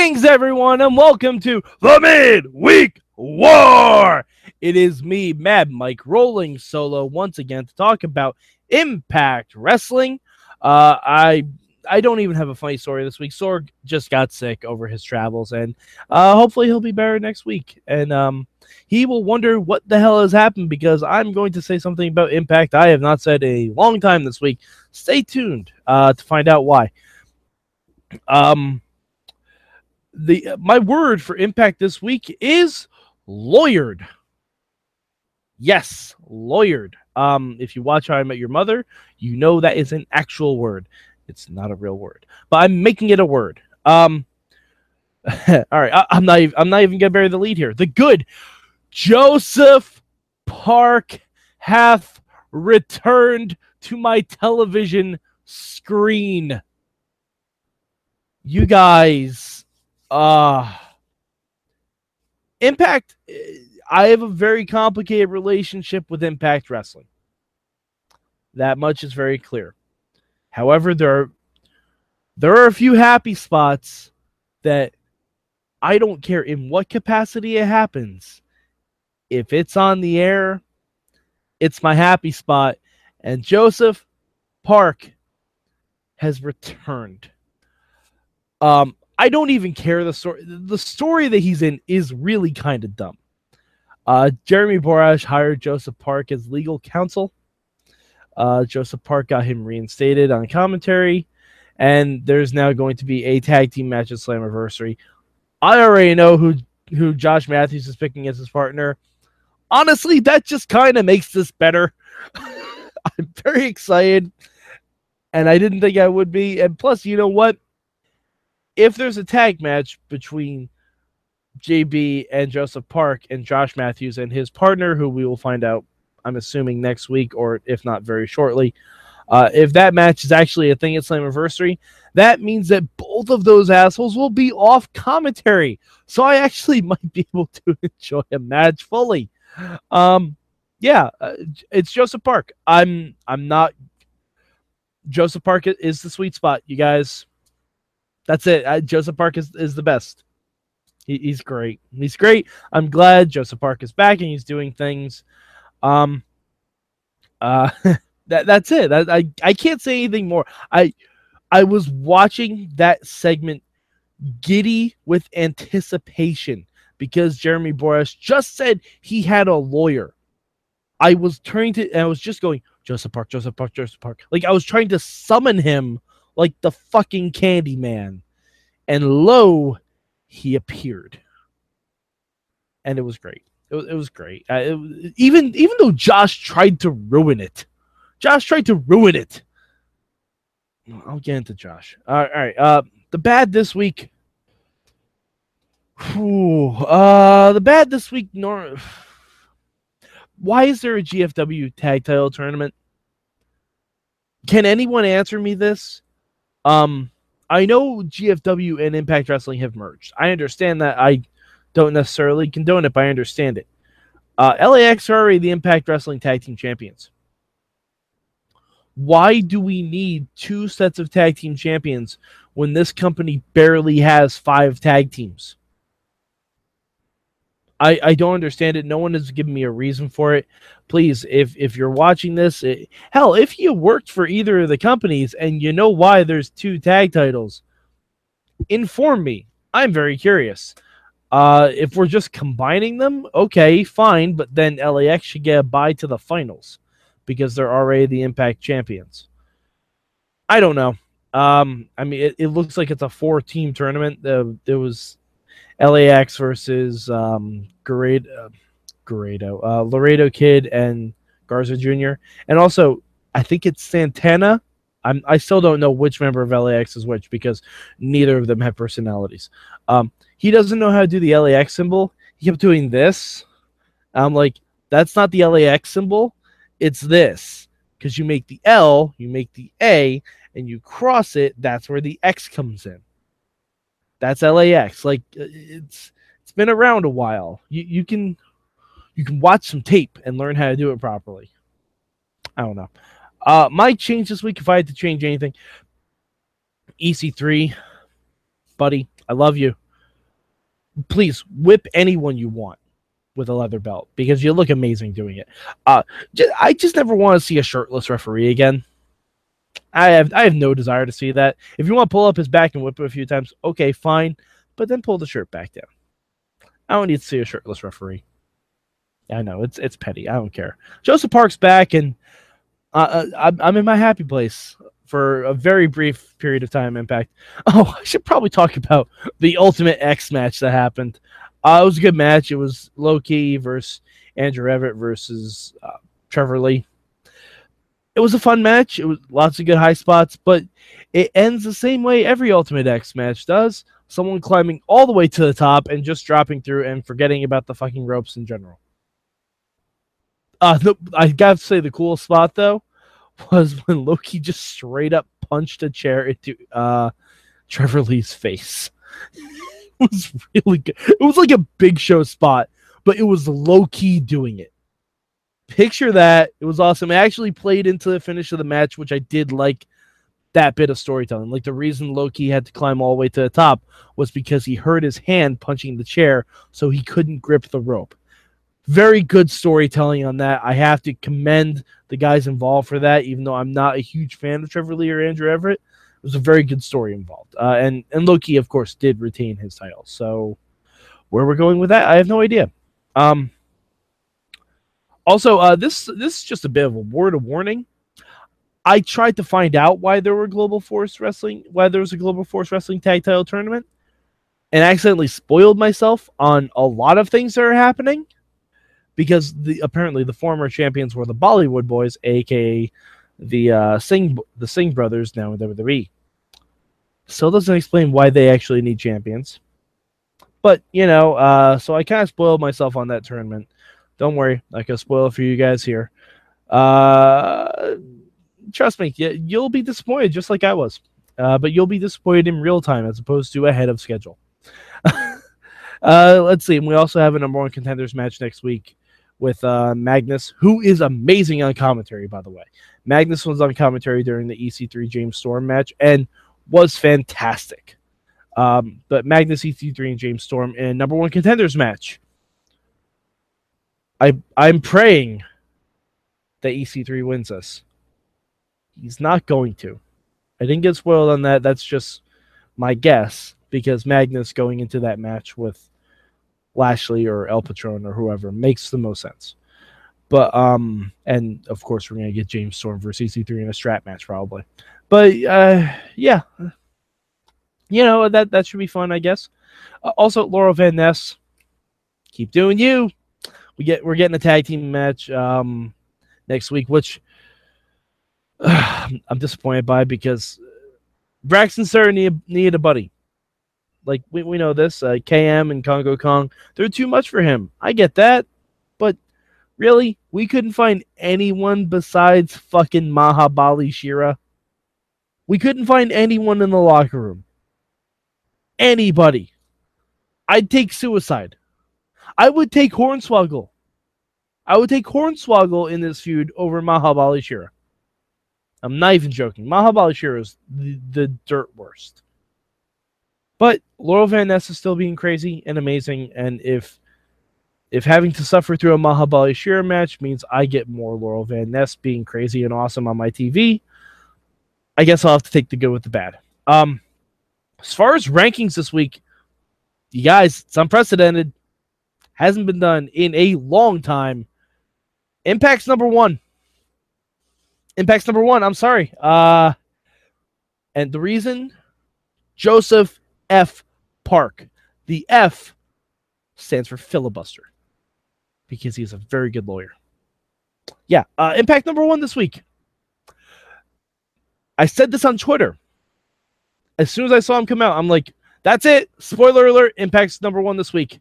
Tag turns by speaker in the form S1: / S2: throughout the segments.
S1: Greetings, everyone, and welcome to the Midweek War. It is me, Mad Mike, rolling solo once again to talk about Impact Wrestling. Uh, I I don't even have a funny story this week. Sorg just got sick over his travels, and uh, hopefully he'll be better next week. And um, he will wonder what the hell has happened because I'm going to say something about Impact I have not said a long time this week. Stay tuned uh, to find out why. Um, the my word for Impact this week is lawyered. Yes, lawyered. Um, if you watch How I Met Your Mother, you know that is an actual word. It's not a real word, but I'm making it a word. Um, all right, I, am not. Even, I'm not even gonna bury the lead here. The good Joseph Park hath returned to my television screen. You guys, uh Impact. I have a very complicated relationship with Impact Wrestling. That much is very clear. However, there are there are a few happy spots that I don't care in what capacity it happens. If it's on the air, it's my happy spot. And Joseph Park has returned. Um, I don't even care the story. The story that he's in is really kind of dumb. Uh, Jeremy Borash hired Joseph Park as legal counsel uh, Joseph Park got him reinstated on commentary, and there's now going to be a tag team match at Slammiversary. I already know who who Josh Matthews is picking as his partner. Honestly, that just kind of makes this better. I'm very excited, and I didn't think I would be. And plus, you know what? If there's a tag match between JB and Joseph Park and Josh Matthews and his partner, who we will find out I'm assuming next week or if not very shortly. Uh, if that match is actually a thing at Slammiversary, that means that both of those assholes will be off commentary. So I actually might be able to enjoy a match fully. Um, yeah, uh, it's Joseph Park. I'm I'm not. Joseph Park is the sweet spot, you guys. That's it. I, Joseph Park is, is the best. He, he's great. He's great. I'm glad Joseph Park is back and he's doing things um, uh, that that's it. That, I I can't say anything more. I I was watching that segment giddy with anticipation because Jeremy Borash just said he had a lawyer. I was turning to and I was just going Joseph Park, Joseph Park, Joseph Park. Like I was trying to summon him like the fucking Candy Man, and lo, he appeared, and it was great. It was, it was great. Uh, it, even even though Josh tried to ruin it, Josh tried to ruin it. I'll get into Josh. all right. All right. Uh, the bad this week. Whew, uh, the bad this week. Nor. Why is there a GFW tag title tournament? Can anyone answer me this? Um, I know GFW and Impact Wrestling have merged. I understand that. I don't necessarily condone it, but I understand it. Uh, LAX are already the Impact Wrestling Tag Team Champions. Why do we need two sets of tag team champions when this company barely has five tag teams? I, I don't understand it. No one has given me a reason for it. Please, if if you're watching this, it, hell, if you worked for either of the companies and you know why there's two tag titles, inform me. I'm very curious. Uh, if we're just combining them, okay, fine, but then LAX should get a bye to the finals because they're already the Impact champions. I don't know. Um, I mean, it, it looks like it's a four-team tournament. Uh, there was LAX versus um, Garrido, uh, Garrido, uh, Laredo Kid and Garza Jr. And also, I think it's Santana. I'm, I still don't know which member of LAX is which because neither of them have personalities. Um, he doesn't know how to do the LAX symbol. He kept doing this. I'm like, that's not the LAX symbol. It's this. Because you make the L, you make the A, and you cross it, that's where the X comes in. That's LAX. Like uh, it's it's been around a while. You you can you can watch some tape and learn how to do it properly. I don't know. Uh my change this week if I had to change anything. EC3, buddy, I love you. please whip anyone you want with a leather belt because you look amazing doing it. Uh, I just never want to see a shirtless referee again. I have I have no desire to see that. If you want to pull up his back and whip it a few times, okay, fine, but then pull the shirt back down. I don't need to see a shirtless referee. I know it's it's petty. I don't care. Joseph Park's back, and uh, uh, I'm I'm in my happy place for a very brief period of time. Impact. Oh, I should probably talk about the Ultimate X match that happened. Uh, it was a good match. It was Low Ki versus Andrew Everett versus uh, Trevor Lee. It was a fun match. It was lots of good high spots, but it ends the same way every Ultimate X match does. Someone climbing all the way to the top and just dropping through and forgetting about the fucking ropes in general. Uh, the, I gotta say the cool spot though was when Low Ki just straight up punched a chair into uh, Trevor Lee's face. it was really good. It was like a big show spot, but it was Low Ki doing it. Picture that. It was awesome. It actually played into the finish of the match, which I did like that bit of storytelling. Like the reason Low Ki had to climb all the way to the top was because he hurt his hand punching the chair, so he couldn't grip the rope very good storytelling on that. I have to commend the guys involved for that, even though I'm not a huge fan of Trevor Lee or Andrew Everett. It was a very good story involved. Uh, and, and Low Ki, of course, did retain his title. So where we're going with that, I have no idea. Um, also, uh, this this is just a bit of a word of warning. I tried to find out why there were Global Force Wrestling, why there was a Global Force Wrestling Tag Title Tournament, and accidentally spoiled myself on a lot of things that are happening because the apparently the former champions were the Bollywood Boys, aka the uh, Singh the Singh brothers, now in WWE. Still doesn't explain why they actually need champions. But you know, uh, so I kind of spoiled myself on that tournament. Don't worry, I can spoil it for you guys here. Uh, trust me, you'll be disappointed just like I was. Uh, but you'll be disappointed in real time as opposed to ahead of schedule. uh, let's see. We also have a number one contenders match next week with uh, Magnus, who is amazing on commentary, by the way. Magnus was on commentary during the EC3 James Storm match and was fantastic. Um, but Magnus, EC3, and James Storm in number one contenders match. I I'm praying that EC3 wins us. He's not going to. I didn't get spoiled on that. That's just my guess because Magnus going into that match with Lashley or El Patron or whoever makes the most sense. But um, and of course we're gonna get James Storm versus EC3 in a strap match probably. But uh, yeah, you know that that should be fun, I guess. Uh, also, Laurel Van Ness, keep doing you. We get we're getting a tag team match um next week, which uh, I'm disappointed by because Braxton Starr needed, needed a buddy. Like we, we know this, uh, KM and Kongo Kong, they're too much for him. I get that, but really, we couldn't find anyone besides fucking Mahabali Shera. We couldn't find anyone in the locker room. Anybody. I'd take suicide. I would take Hornswoggle. I would take Hornswoggle in this feud over Mahabali Shera. I'm not even joking. Mahabali Shera is the, the dirt worst. But Laurel Van Ness is still being crazy and amazing, and if if having to suffer through a Mahabali Shera match means I get more Laurel Van Ness being crazy and awesome on my TV, I guess I'll have to take the good with the bad. Um, as far as rankings this week, you guys, it's unprecedented. Hasn't been done in a long time. Impact's number one. Impact's number one. I'm sorry. Uh, and the reason Joseph F. Park. The F stands for filibuster because he's a very good lawyer. Yeah, uh, impact number one this week. I said this on Twitter. As soon as I saw him come out, I'm like, that's it. Spoiler alert, impact's number one this week.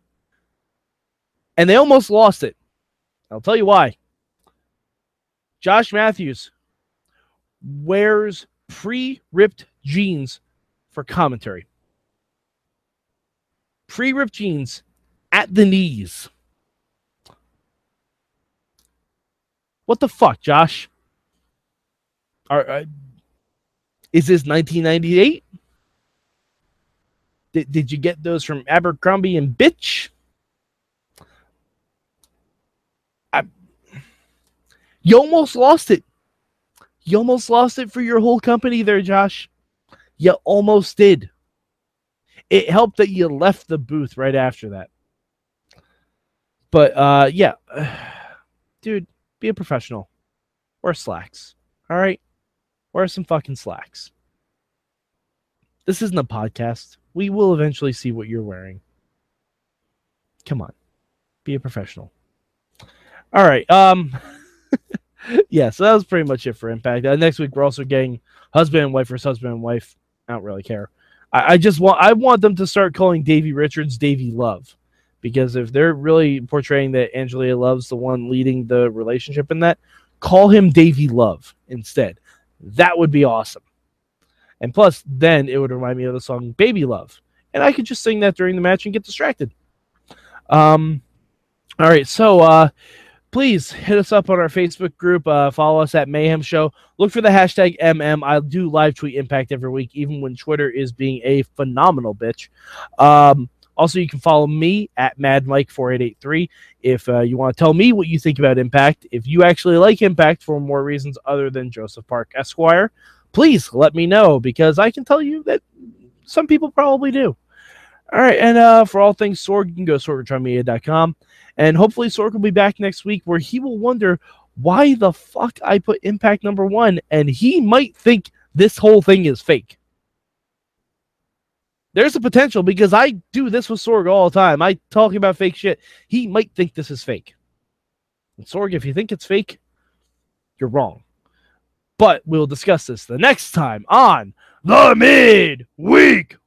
S1: And they almost lost it. I'll tell you why. Josh Matthews wears pre ripped jeans for commentary pre ripped jeans at the knees. What the fuck, Josh? Are, is this 1998? Did, did you get those from Abercrombie and Bitch? I, you almost lost it. You almost lost it for your whole company there, Josh. You almost did. It helped that you left the booth right after that. But uh yeah. Dude, be a professional. Wear slacks. All right? Wear some fucking slacks. This isn't a podcast. We will eventually see what you're wearing. Come on. Be a professional. All right. Um yeah, so that was pretty much it for Impact. Uh, next week we're also getting husband and wife versus husband and wife. I don't really care. I, I just want I want them to start calling Davey Richards Davy Love. Because if they're really portraying that Angelina Love's the one leading the relationship in that, call him Davy Love instead. That would be awesome. And plus, then it would remind me of the song Baby Love. And I could just sing that during the match and get distracted. Um, all right, so uh, please hit us up on our Facebook group. Uh, follow us at Mayhem Show. Look for the hashtag MM. I do live tweet Impact every week, even when Twitter is being a phenomenal bitch. Um, also, you can follow me at Mad Mike 4883 if uh, you want to tell me what you think about Impact. If you actually like Impact for more reasons other than Joseph Park Esquire, please let me know because I can tell you that some people probably do. All right, and uh, for all things Sorg, you can go to sorgatronmedia.com. And hopefully Sorg will be back next week where he will wonder why the fuck I put Impact number one, and he might think this whole thing is fake. There's a potential because I do this with Sorg all the time. I talk about fake shit. He might think this is fake. And Sorg, if you think it's fake, you're wrong. But we'll discuss this the next time on the Midweek